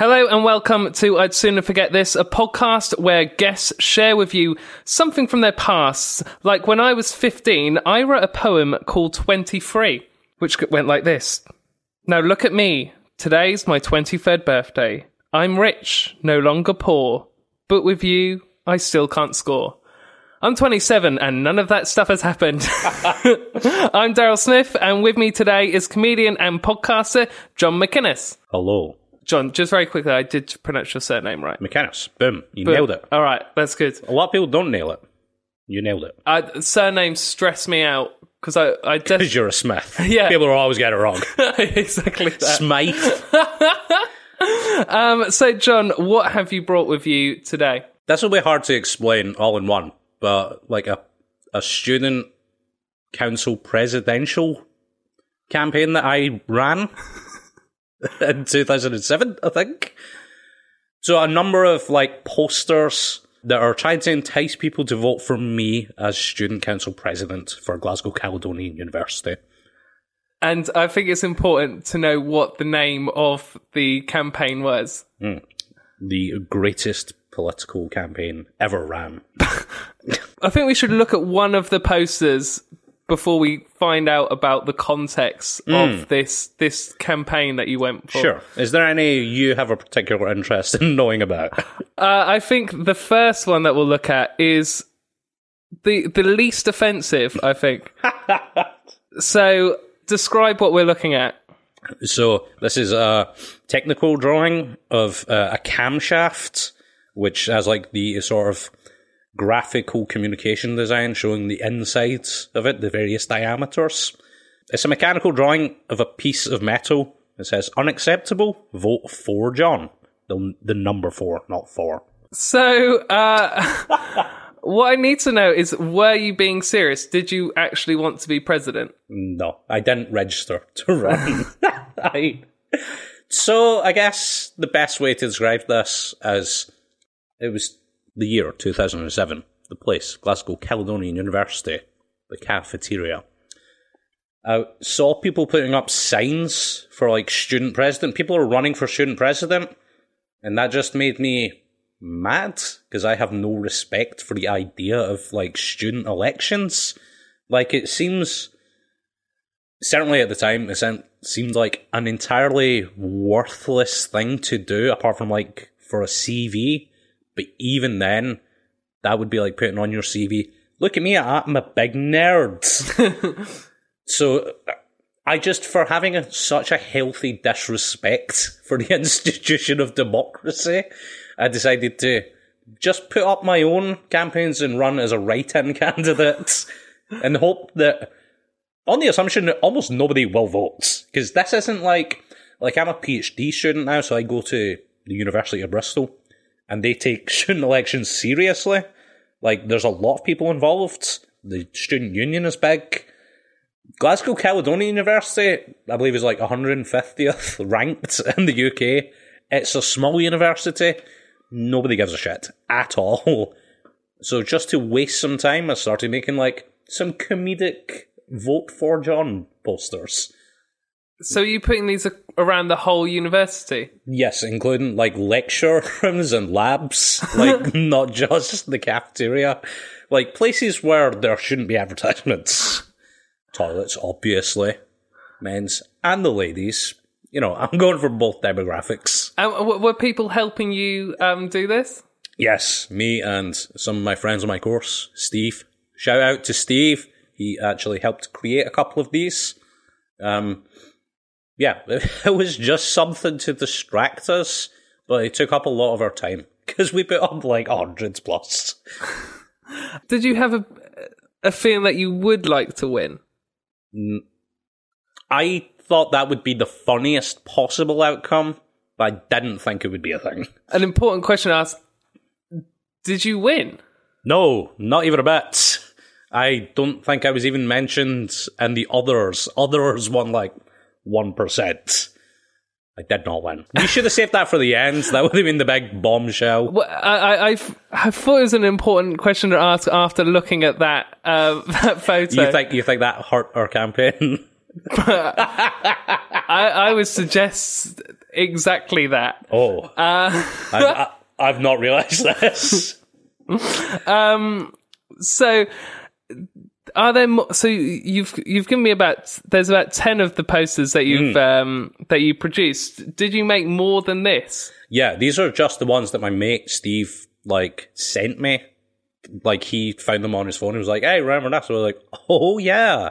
Hello and welcome to I'd Sooner Forget This, a podcast where guests share with you something from their past. Like when I was 15, I wrote a poem called 23, which went like this. Now look at me. Today's my 23rd birthday. I'm rich, no longer poor. But with you, I still can't score. I'm 27 and none of that stuff has happened. I'm Daryl Smith and with me today is comedian and podcaster John McInnes. Hello. John, just very quickly, I did pronounce your surname right. McInnes. Boom. You But- nailed it. All right, that's good. A lot of people don't nail it. You nailed it. I, surnames stress me out because I, I Because just you're a Smith. Yeah. People will always get it wrong. exactly that. Smythe. Um, so, John, what have you brought with you today? This will be hard to explain all in one, but like a, a student council presidential campaign that I ran in 2007, I think. So a number of like posters that are trying to entice people to vote for me as student council president for Glasgow Caledonian University. And I think it's important to know what the name of the campaign was. Hmm. The greatest political campaign ever ran. I think we should look at one of the posters before we find out about the context of this this campaign that you went for. Sure. Is there any you have a particular interest in knowing about? Uh, I think the first one that we'll look at is the the least offensive. I think. so, describe what we're looking at. So this is a technical drawing of uh, a camshaft, which has like the sort of graphical communication design showing the insides of it, the various diameters. It's a mechanical drawing of a piece of metal. It says unacceptable. Vote for John. The the number four, not four. So, uh, what I need to know is, were you being serious? Did you actually want to be president? No, I didn't register to run. I, so I guess the best way to describe this is it was the year 2007. The place, Glasgow Caledonian University, the cafeteria. I saw people putting up signs for like student president. People are running for student president, and that just made me mad because I have no respect for the idea of like student elections. Like it seems certainly at the time, it seemed like an entirely worthless thing to do, apart from like for a CV. But even then, that would be like putting on your CV. Look at me, I'm a big nerd. so I just, for having a, such a healthy disrespect for the institution of democracy, I decided to just put up my own campaigns and run as a write-in candidate and hope that on the assumption that almost nobody will vote because this isn't like like I'm a PhD student now, so I go to the University of Bristol, and they take student elections seriously. Like, there's a lot of people involved. The student union is big. Glasgow Caledonian University, I believe, is like 150th ranked in the UK. It's a small university. Nobody gives a shit at all. So just to waste some time, I started making like some comedic vote for John posters. So, you're putting these around the whole university? Yes, including like lecture rooms and labs, like not just the cafeteria, like places where there shouldn't be advertisements. Toilets, obviously. Men's and the ladies. You know, I'm going for both demographics. Um, were people helping you um, do this? Yes, me and some of my friends on my course, Steve. Shout out to Steve. He actually helped create a couple of these. Um, yeah, it was just something to distract us, but it took up a lot of our time because we put up like hundreds plus. Did you have a a feeling that you would like to win? I thought that would be the funniest possible outcome, but I didn't think it would be a thing. An important question to ask: Did you win? No, not even a bit. I don't think I was even mentioned in the others. Others won like 1%. I did not win. We should have saved that for the end. That would have been the big bombshell. Well, I, I, thought it was an important question to ask after looking at that uh, that photo. You think you think that hurt our campaign? I, I would suggest exactly that. Oh, I've, I, I've not realised this. So, are there? Mo- so you've you've given me about there's about ten of the posters that you've um, that you produced. Did you make more than this? Yeah, these are just the ones that my mate Steve like sent me. Like he found them on his phone. He was like, "Hey, remember that?" So we're like, "Oh yeah."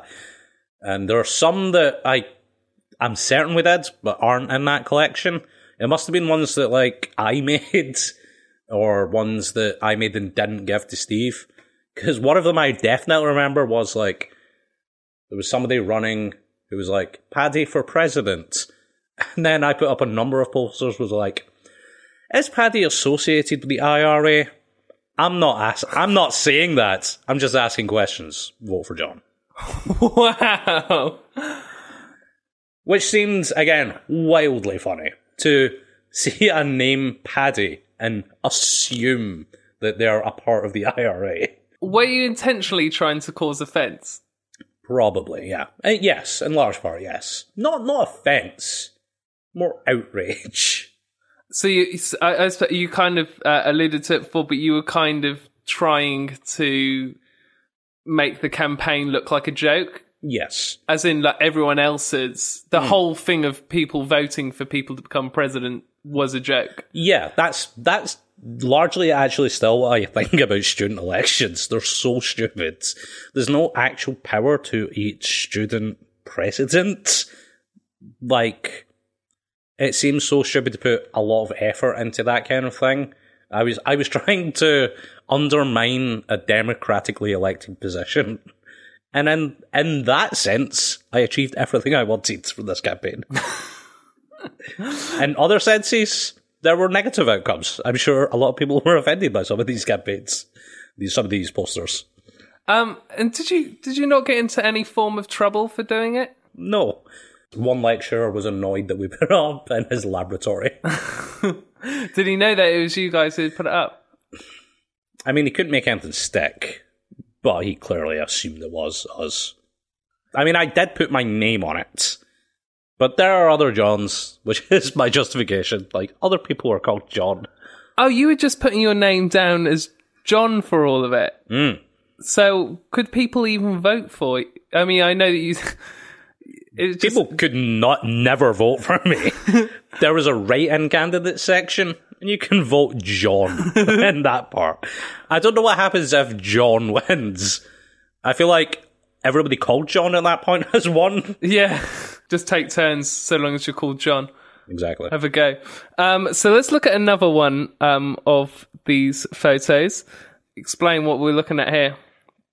And there are some that I, I'm certain we did, but aren't in that collection. It must have been ones that like I made, or ones that I made and didn't give to Steve. Because one of them I definitely remember was like, there was somebody running who was like, "Paddy for president," and then I put up a number of posters. Was like, is Paddy associated with the IRA? I'm not ask- I'm not saying that. I'm just asking questions. Vote for John. Wow. Which seems, again, wildly funny to see a name Paddy and assume that they're a part of the IRA. Were you intentionally trying to cause offence? Probably, yeah. Uh, yes, in large part, yes. Not not offence, more outrage. So you, I, you kind of uh, alluded to it before, but you were kind of trying to make the campaign look like a joke, Yes. as in like everyone else's. The whole thing of people voting for people to become president was a joke. Yeah, that's that's largely actually still what I think about student elections. They're so stupid. There's no actual power to each student president. Like, it seems so stupid to put a lot of effort into that kind of thing. I was I was trying to undermine a democratically elected position. And in in that sense, I achieved everything I wanted from this campaign. In other senses, there were negative outcomes. I'm sure a lot of people were offended by some of these campaigns, these some of these posters. Um, and did you did you not get into any form of trouble for doing it? No. One lecturer was annoyed that we put it up in his laboratory. Did he know that it was you guys who put it up? I mean, he couldn't make anything stick, but he clearly assumed it was us. I mean, I did put my name on it, but there are other Johns, which is my justification. Like, other people are called John. Oh, you were just putting your name down as John for all of it. Mm. So could people even vote for? you? I mean, I know that you. Just, People could not never vote for me. there was a write-in candidate section, and you can vote John in that part. I don't know what happens if John wins. I feel like everybody called John at that point has won. yeah, just take turns so long as you're called John. Exactly. Have a go. Um, so let's look at another one um, of these photos. Explain what we're looking at here.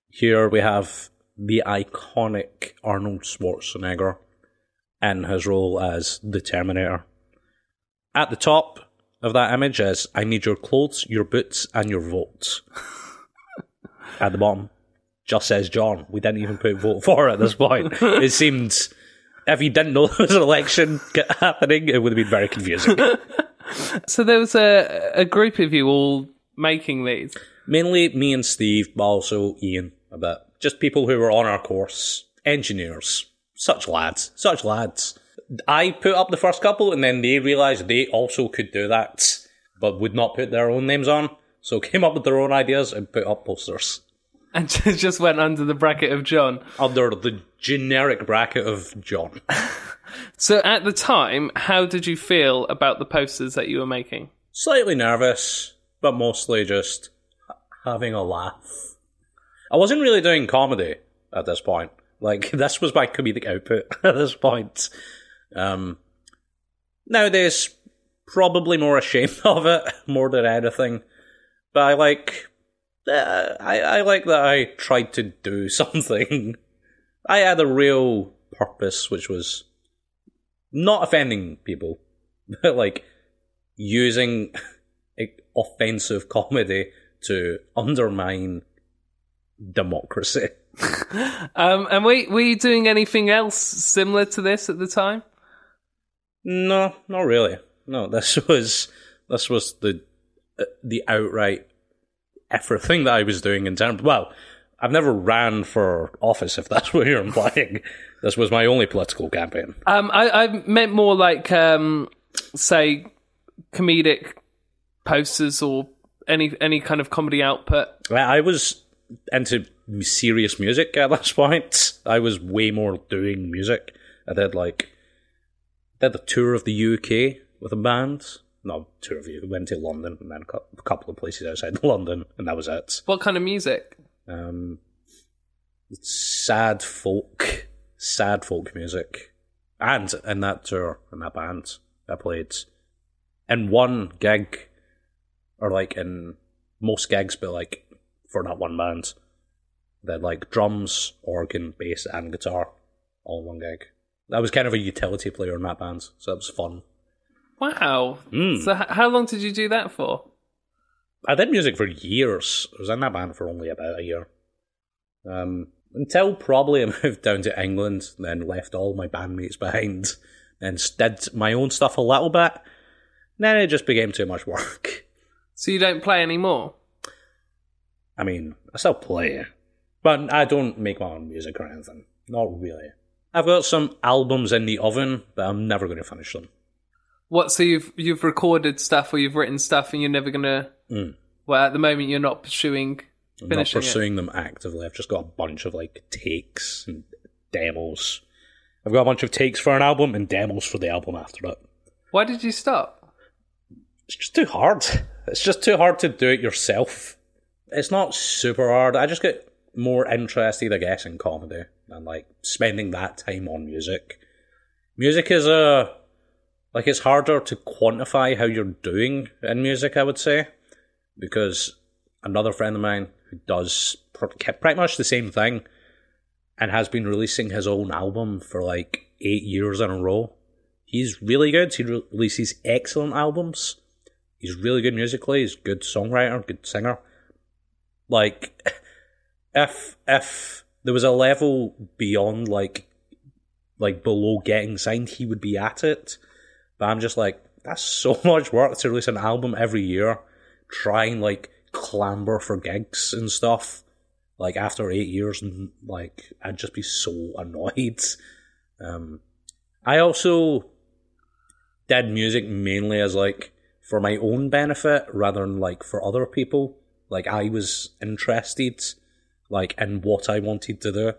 Here we have the iconic Arnold Schwarzenegger in his role as the Terminator. At the top of that image is I need your clothes, your boots, and your votes. At the bottom, just says John. We didn't even put vote for at this point. it seemed if you didn't know there was an election happening, it would have been very confusing. So there was a a group of you all making these. Mainly me and Steve, but also Ian a bit. Just people who were on our course, engineers, such lads, such lads. I put up the first couple, and then they realised they also could do that, but would not put their own names on. So came up with their own ideas and put up posters And just went under the bracket of John. under the generic bracket of John. So at the time, how did you feel about the posters that you were making? Slightly nervous, but mostly just having a laugh. I wasn't really doing comedy at this point. Like this was my comedic output at this point. Um, nowadays, probably more ashamed of it more than anything. But I like, uh, I I like that I tried to do something. I had a real purpose, which was not offending people, but like using offensive comedy to undermine democracy. Um, and were, were you doing anything else similar to this at the time? No, not really. No, this was this was the uh, the outright everything that I was doing in terms. Well, I've never ran for office, if that's what you're implying. this was my only political campaign. Um, I, I meant more like, um, say, comedic posters or any any kind of comedy output. I was into serious music at this point. I was way more doing music. I did like did the tour of the UK with a band. No, tour of the UK. Went to London and then a couple of places outside London, and that was it. What kind of music? Um, sad folk, sad folk music, and in that tour in that band, I played in one gig, or like in most gigs, but like for that one band, had like drums, organ, bass, and guitar all in one gig. I was kind of a utility player in that band, so it was fun. Wow. Mm. So, h- how long did you do that for? I did music for years. I was in that band for only about a year. Um, until probably I moved down to England, then left all my bandmates behind, and did my own stuff a little bit. Then it just became too much work. So you don't play anymore? I mean, I still play, but I don't make my own music or anything. Not really. I've got some albums in the oven, but I'm never going to finish them. What? So you've you've recorded stuff or you've written stuff, and you're never gonna. Well, at the moment, you're not pursuing Mm. I'm not pursuing them actively. I've just got a bunch of like takes and demos. I've got a bunch of takes for an album and demos for the album after it. it. Why did you stop? It's just too hard. It's just too hard to do it yourself. It's not super hard. I just get more interested, I guess, in comedy and like spending that time on music. Music is a like it's harder to quantify how you're doing in music. I would say because another friend of mine who does pretty much the same thing and has been releasing his own album for like eight years in a row. He's really good. He re- releases excellent albums. He's really good musically. He's a good songwriter, good singer. Like, if if there was a level beyond like like below getting signed, he would be at it. But I'm just like, that's so much work to release an album every year. Try and like clamber for gigs and stuff. Like after eight years, and like I'd just be so annoyed. Um, I also did music mainly as like for my own benefit rather than like for other people. Like I was interested like in what I wanted to do,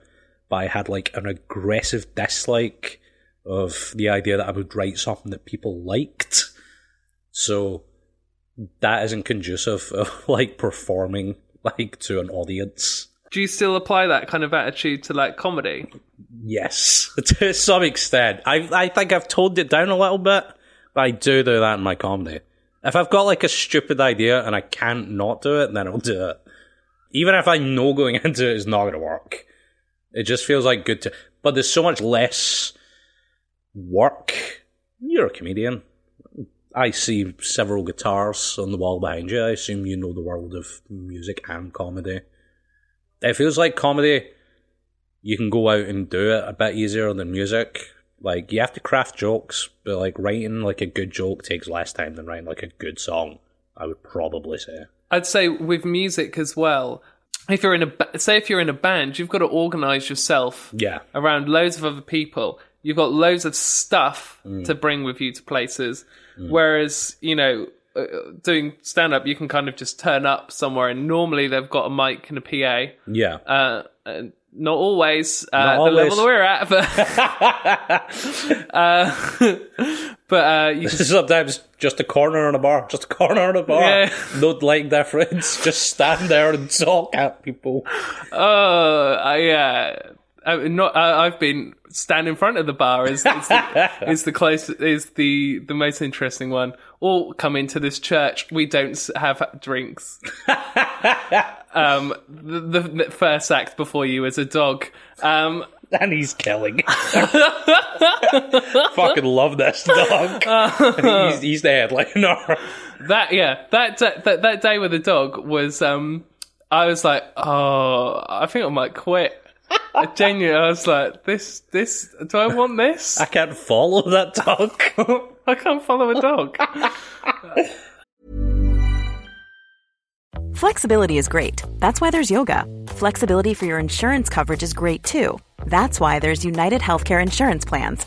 but I had like an aggressive dislike of the idea that I would write something that people liked. So that isn't conducive of like performing like to an audience. Do you still apply that kind of attitude to like comedy? Yes, to some extent. I I think I've toned it down a little bit, but I do do that in my comedy. If I've got like a stupid idea and I can't not do it, then I'll do it. Even if I know going into it is not going to work, it just feels like good to. But there's so much less work. You're a comedian. I see several guitars on the wall behind you. I assume you know the world of music and comedy. It feels like comedy you can go out and do it a bit easier than music. Like you have to craft jokes, but like writing like a good joke takes less time than writing like a good song. I would probably say. I'd say with music as well. If you're in a say if you're in a band, you've got to organize yourself Yeah, around loads of other people. You've got loads of stuff to bring with you to places. Whereas, you know, uh, doing stand up, you can kind of just turn up somewhere and normally they've got a mic and a PA. yeah, Uh, Not always. Uh, Not the always. level we're at, but uh, but uh, you Sometimes just a corner in a bar, just a corner in a bar. Yeah. No light difference. Just stand there and talk at people. Oh, I, uh, I, not. I, I've been stand in front of the bar. Is is the, is the close is the the most interesting one. Or come into this church. We don't have drinks. um, the, the first act before you is a dog. Um, And he's killing. Fucking love this dog. he's, he's the headliner. that yeah, that, that that day with the dog was. Um, I was like, oh, I think I might quit. I genuinely, I was like, this, this. Do I want this? I can't follow that dog. I can't follow a dog. Flexibility is great. That's why there's yoga. Flexibility for your insurance coverage is great too. That's why there's United Healthcare Insurance Plans.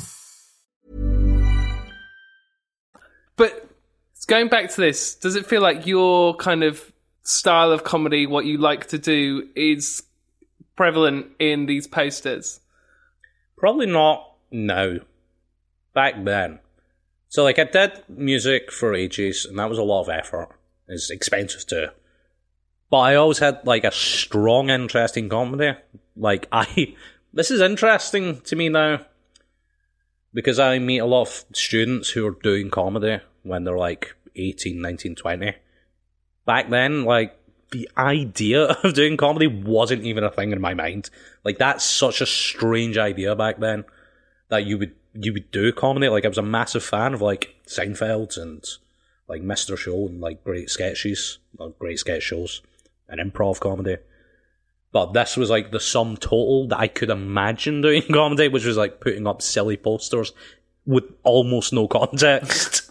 Going back to this, does it feel like your kind of style of comedy, what you like to do, is prevalent in these posters? Probably not now. Back then. So, like, I did music for ages, and that was a lot of effort. It's expensive too. But I always had, like, a strong interest in comedy. Like, I. This is interesting to me now. Because I meet a lot of students who are doing comedy when they're, like, 18, 19, 20. Back then, like, the idea of doing comedy wasn't even a thing in my mind. Like, that's such a strange idea back then that you would you would do comedy. Like I was a massive fan of like Seinfeld and like Mr. Show and like great sketches, like, great sketch shows and improv comedy. But this was like the sum total that I could imagine doing comedy, which was like putting up silly posters with almost no context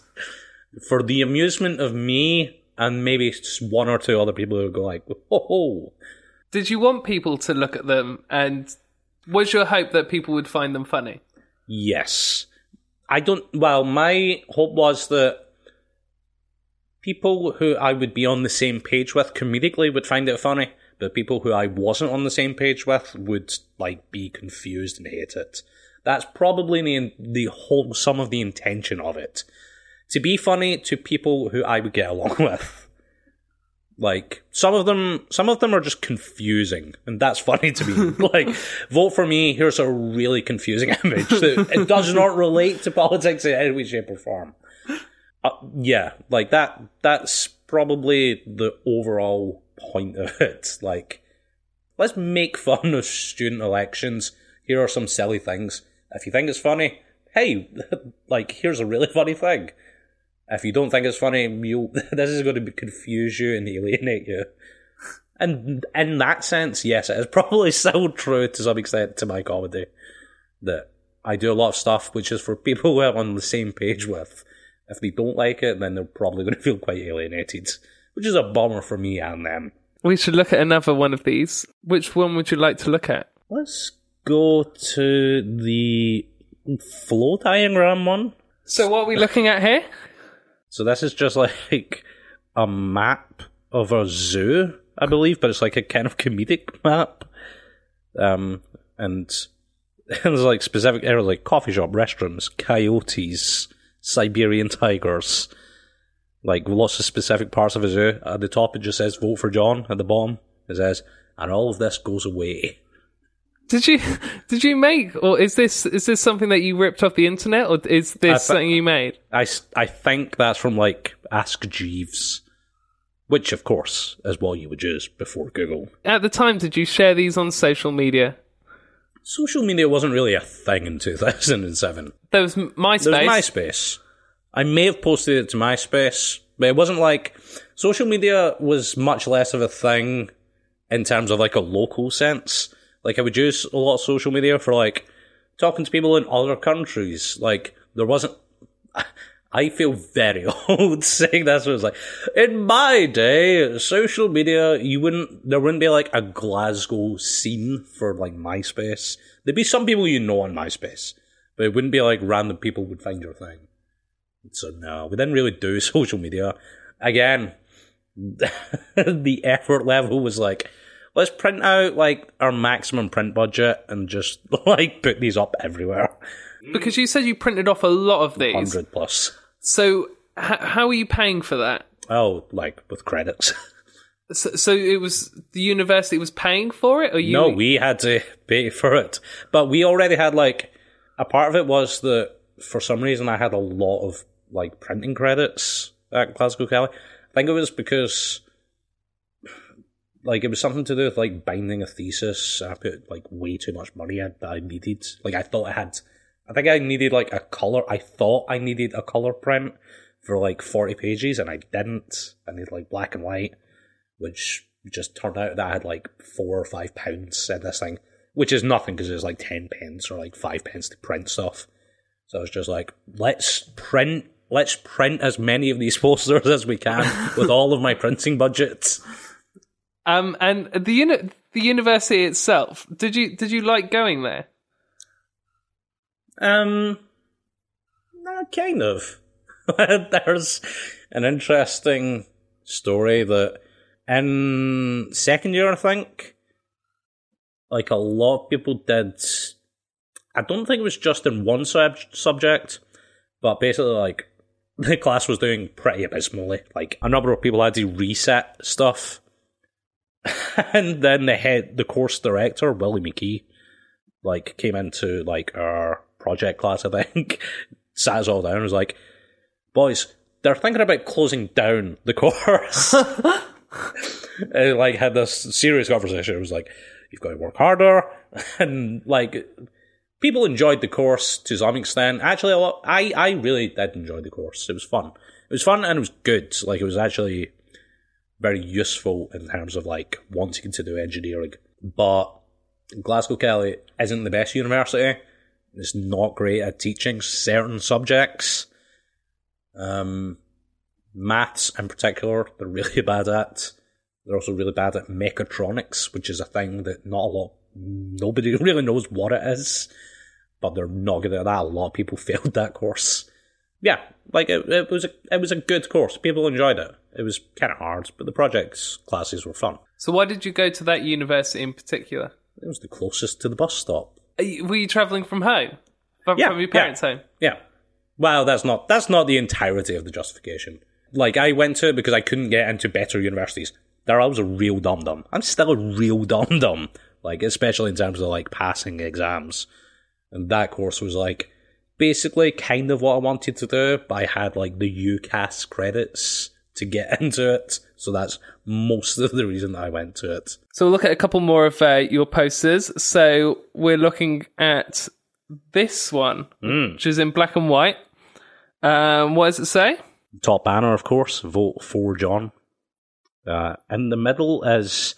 for the amusement of me and maybe one or two other people who go like, "Oh, Did you want people to look at them, and was your hope that people would find them funny? Yes. I don't. Well, my hope was that people who I would be on the same page with comedically would find it funny, but people who I wasn't on the same page with would like be confused and hate it. That's probably the the whole some of the intention of it. To be funny to people who I would get along with. Like some of them, some of them are just confusing, and that's funny to me. like, vote for me. Here's a really confusing image that it does not relate to politics in any way, shape, or form. Uh, yeah, like that. That's probably the overall point of it. Like, let's make fun of student elections. Here are some silly things. If you think it's funny, hey, like here's a really funny thing. If you don't think it's funny, you this is going to be, confuse you and alienate you. And in that sense, yes, it is probably still true to some extent to my comedy that I do a lot of stuff which is for people who I'm on the same page with. If they don't like it, then they're probably going to feel quite alienated, which is a bummer for me and them. We should look at another one of these. Which one would you like to look at? Let's go to the flow diagram one. So, what are we looking at here? So this is just like a map of a zoo, I believe, but it's like a kind of comedic map. Um, and there's like specific areas like coffee shop, restrooms, coyotes, Siberian tigers, like lots of specific parts of a zoo. At the top, it just says "Vote for John." At the bottom, it says, "And all of this goes away." Did you did you make or is this is this something that you ripped off the internet or is this I thi- something you made? I, I think that's from like Ask Jeeves, which of course is what you would use before Google. At the time, did you share these on social media? Social media wasn't really a thing in 2007. There was MySpace. There's MySpace. I may have posted it to MySpace, but it wasn't like social media was much less of a thing in terms of like a local sense. Like I would use a lot of social media for like talking to people in other countries. Like there wasn't. I feel very old saying this. It was like in my day, social media. You wouldn't. There wouldn't be like a Glasgow scene for like MySpace. There'd be some people you know on MySpace, but it wouldn't be like random people would find your thing. So no, we didn't really do social media. Again, the effort level was like, let's print out like our maximum print budget and just like put these up everywhere. because you said you printed off a lot of these. Hundred plus. So h- how are you paying for that? Oh, like with credits. So, so it was the university was paying for it, or you? no, we had to pay for it, but we already had like a part of it was that for some reason I had a lot of like printing credits at Glasgow Caley. I think it was because like it was something to do with like binding a thesis. I put like way too much money in that I needed. Like I thought I had. I think I needed like a color. I thought I needed a color print for like forty pages, and I didn't. I needed like black and white, which just turned out that I had like four or five pounds in this thing, which is nothing because it's like ten pence or like five pence to print stuff. So I was just like, let's print. Let's print as many of these posters as we can with all of my printing budgets. Um, and the uni- the university itself. Did you did you like going there? Um, kind of. There's an interesting story that in second year, I think, like a lot of people did. I don't think it was just in one sub- subject, but basically, like the class was doing pretty abysmally. Like a number of people had to reset stuff, and then the head, the course director, Willie McKee, like came into like our project class, I think, sat us all down and was like, Boys, they're thinking about closing down the course. and, like had this serious conversation. It was like, You've got to work harder and like people enjoyed the course to some extent. Actually a lot I, I really did enjoy the course. It was fun. It was fun and it was good. Like it was actually very useful in terms of like wanting to do engineering. But Glasgow Caley isn't the best university. It's not great at teaching certain subjects. Um, maths in particular, they're really bad at. They're also really bad at mechatronics, which is a thing that not a lot, nobody really knows what it is. But they're not good at that. A lot of people failed that course. Yeah, like it, it was a it was a good course. People enjoyed it. It was kind of hard, but the projects classes were fun. So why did you go to that university in particular? It was the closest to the bus stop. You- Were you travelling from home? From, Yeah, from your yeah. parents' home? Yeah. Well, that's not that's not the entirety of the justification. Like I went to it because I couldn't get into better universities. There I was a real dum dum. I'm still a real dum dum. Like especially in terms of like passing exams. And that course was like basically kind of what I wanted to do, but I had like the UCAS credits to get into it. So that's most of the reason that I went to it. So we'll look at a couple more of uh, your posters. So we're looking at this one, Hmm. which is in black and white. Um, what does it say? top banner, of course, vote for John. Uh, in the middle is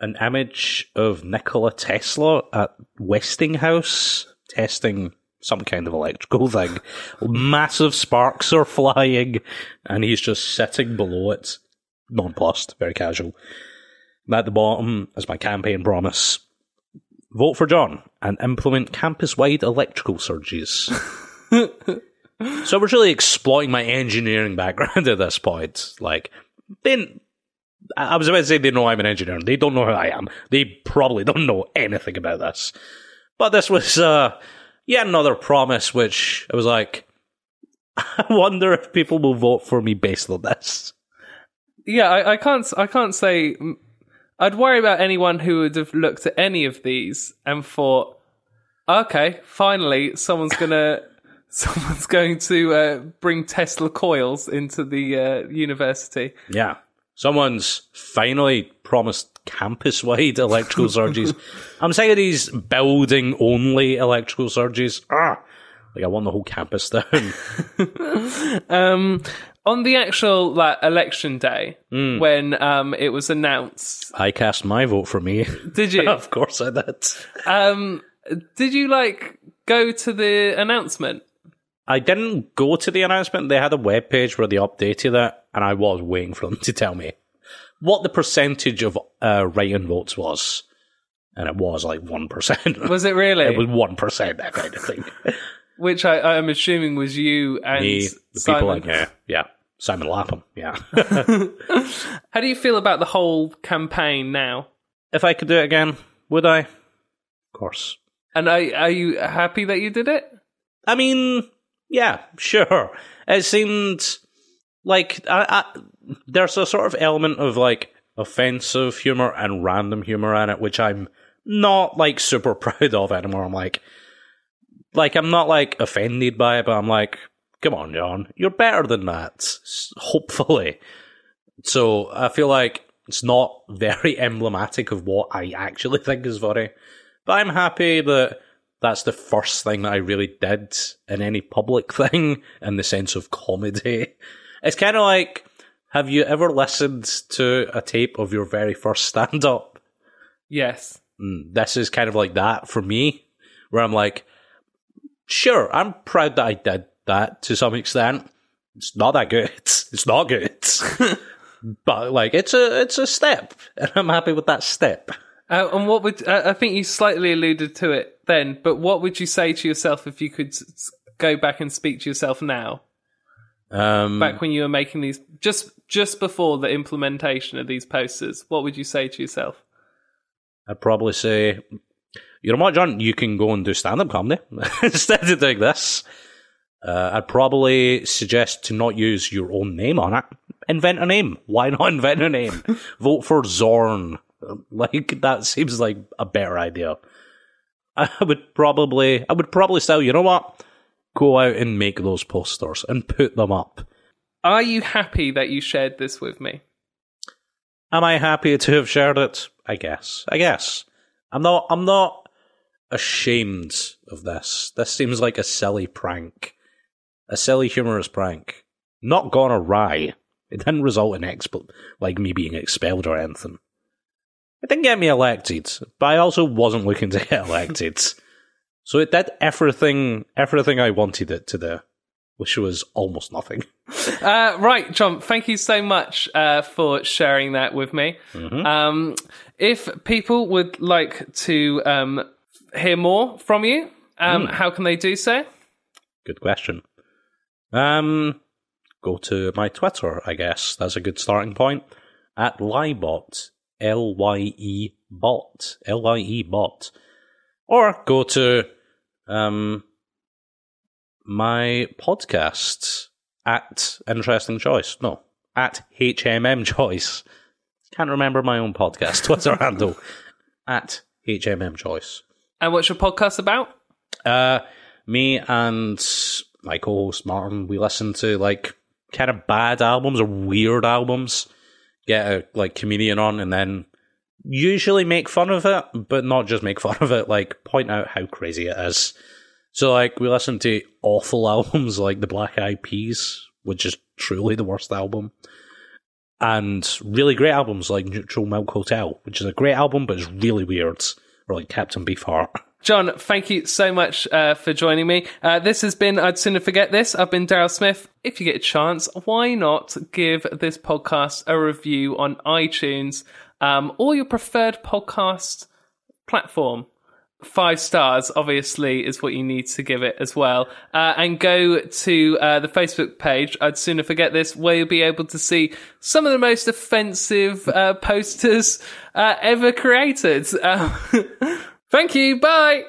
an image of Nikola Tesla at Westinghouse testing some kind of electrical thing. Massive sparks are flying, and he's just sitting below it, nonplussed, very casual. And at the bottom is my campaign promise. Vote for John and implement campus-wide electrical surges. So I was really exploiting my engineering background at this point. Like, then I I was about to say they know I'm an engineer. They don't know who I am. They probably don't know anything about this. But this was uh, yet another promise, which I was like, I wonder if people will vote for me based on this. Yeah, I, I can't. I can't say. I'd worry about anyone who would have looked at any of these and thought, okay, finally, someone's gonna, someone's going to uh, bring Tesla coils into the uh, university. Yeah. Someone's finally promised campus wide electrical surges. I'm sick of these building only electrical surges. Ah, like I want the whole campus down. Um, on the actual like election day, when um, it was announced, I cast my vote for me. did you? of course I did. Um, did you like go to the announcement? I didn't go to the announcement. They had a web page where they updated it, and I was waiting for them to tell me what the percentage of uh, write-in votes was, and it was like one percent. Was it really? It was one percent, that kind of thing. Which I, I'm assuming was you and Me, the people, Simon. in yeah, yeah, Simon Lapham, yeah. How do you feel about the whole campaign now? if I could do it again, would I? Of course. And are, are you happy that you did it? I mean, yeah, sure. It seemed like I, I, there's a sort of element of like offensive humor and random humor in it, which I'm not like super proud of anymore. I'm like, like I'm not like offended by it, but I'm like, come on, John, you're better than that. Hopefully. So I feel like it's not very emblematic of what I actually think is funny. But I'm happy that that's the first thing that I really did in any public thing in the sense of comedy. It's kind of like, have you ever listened to a tape of your very first stand up? Yes. Mm, this is kind of like that for me, where I'm like, sure, I'm proud that I did that to some extent. It's not that good. It's not good. but like, it's a, it's a step, and I'm happy with that step. Uh, and what would uh, I think you slightly alluded to it then? But what would you say to yourself if you could s- go back and speak to yourself now, Um, back when you were making these, just just before the implementation of these posters? What would you say to yourself? I'd probably say, you know what, John, you can go and do stand up comedy instead of doing this. Uh, I'd probably suggest to not use your own name on it. Invent a name. Why not invent a name? Vote for Zorn. Like, that seems like a better idea. I would probably, I would probably still, you know what? Go out and make those posters and put them up. Are you happy that you shared this with me? Am I happy to have shared it? I guess. I guess. I'm not I'm not ashamed of this. This seems like a silly prank. A silly humorous prank. Not gone awry. It didn't result in exp- like me being expelled or anything. It didn't get me elected, but I also wasn't looking to get elected. so it did everything everything I wanted it to do, which was almost nothing. Uh, right, John, thank you so much uh, for sharing that with me. Um, if people would like to um, hear more from you, um, how can they do so? Good question. Um, go to my Twitter, I guess. That's a good starting point. At Lyebot, L Y E bot, L Y E bot, or go to um my podcast at Interesting Choice. No, at HMM Choice. Can't remember my own podcast Twitter handle. At HMM Choice. And what's your podcast about? Uh, me and my co-host Martin, we listen to like kind of bad albums or weird albums. Get a like comedian on, and then usually make fun of it, but not just make fun of it. Like point out how crazy it is. So like we listen to awful albums like the Black Eyed Peas, which is truly the worst album, and really great albums like Neutral Milk Hotel, which is a great album but it's really weird, or like Captain Beefheart. John, thank you so much uh, for joining me. Uh, this has been I'd Sooner Forget This. I've been Daryl Smith. If you get a chance, why not give this podcast a review on iTunes um, or your preferred podcast platform? Five stars, obviously, is what you need to give it as well. Uh, and go to uh, the Facebook page, I'd Sooner Forget This, where you'll be able to see some of the most offensive uh, posters uh, ever created. Um, Thank you. Bye.